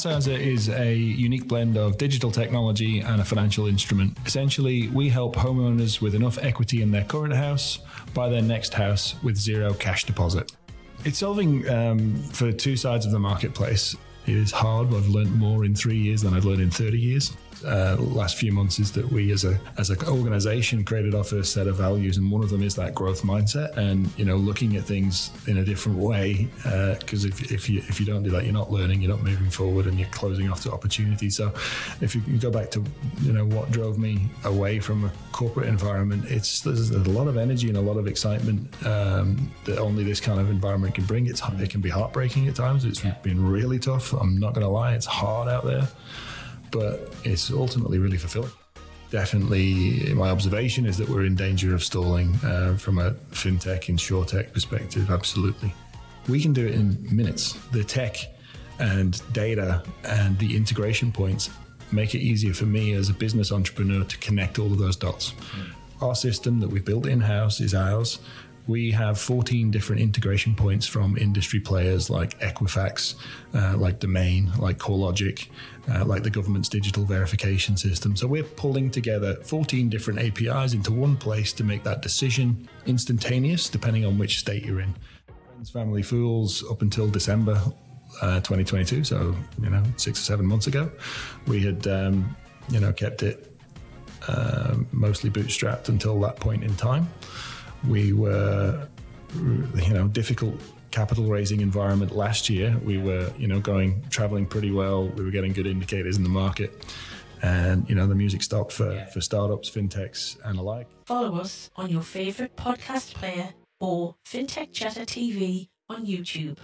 Downsizer is a unique blend of digital technology and a financial instrument. Essentially, we help homeowners with enough equity in their current house buy their next house with zero cash deposit. It's solving um, for two sides of the marketplace. It is hard. I've learned more in three years than I've learned in 30 years. Uh, last few months is that we as a as an organization created our first set of values and one of them is that growth mindset and you know looking at things in a different way because uh, if, if you if you don't do that you're not learning you're not moving forward and you're closing off to opportunity so if you, go back to you know what drove me away from a corporate environment it's there's a lot of energy and a lot of excitement um, that only this kind of environment can bring. It's it can be heartbreaking at times. It's been really tough I'm not going to lie it's hard out there but it's ultimately really fulfilling. Definitely, my observation is that we're in danger of stalling uh, from a fintech, and insurtech perspective. Absolutely. We can do it in minutes. The tech and data and the integration points make it easier for me as a business entrepreneur to connect all of those dots. Mm. Our system that we built in house is ours we have 14 different integration points from industry players like Equifax, uh, like Domain, like CoreLogic, uh, like the government's digital verification system. So we're pulling together 14 different APIs into one place to make that decision instantaneous, depending on which state you're in. Friends, family, fools, up until December uh, 2022, so you know six or seven months ago, we had um, you know kept it uh, mostly bootstrapped until that point in time. We were, you know, difficult capital raising environment last year. We were, you know, going traveling pretty well. We were getting good indicators in the market. And you know the music stopped for, yeah. for startups, fintechs, and alike. Follow us on your favorite podcast player or FinTech Chatter TV on YouTube.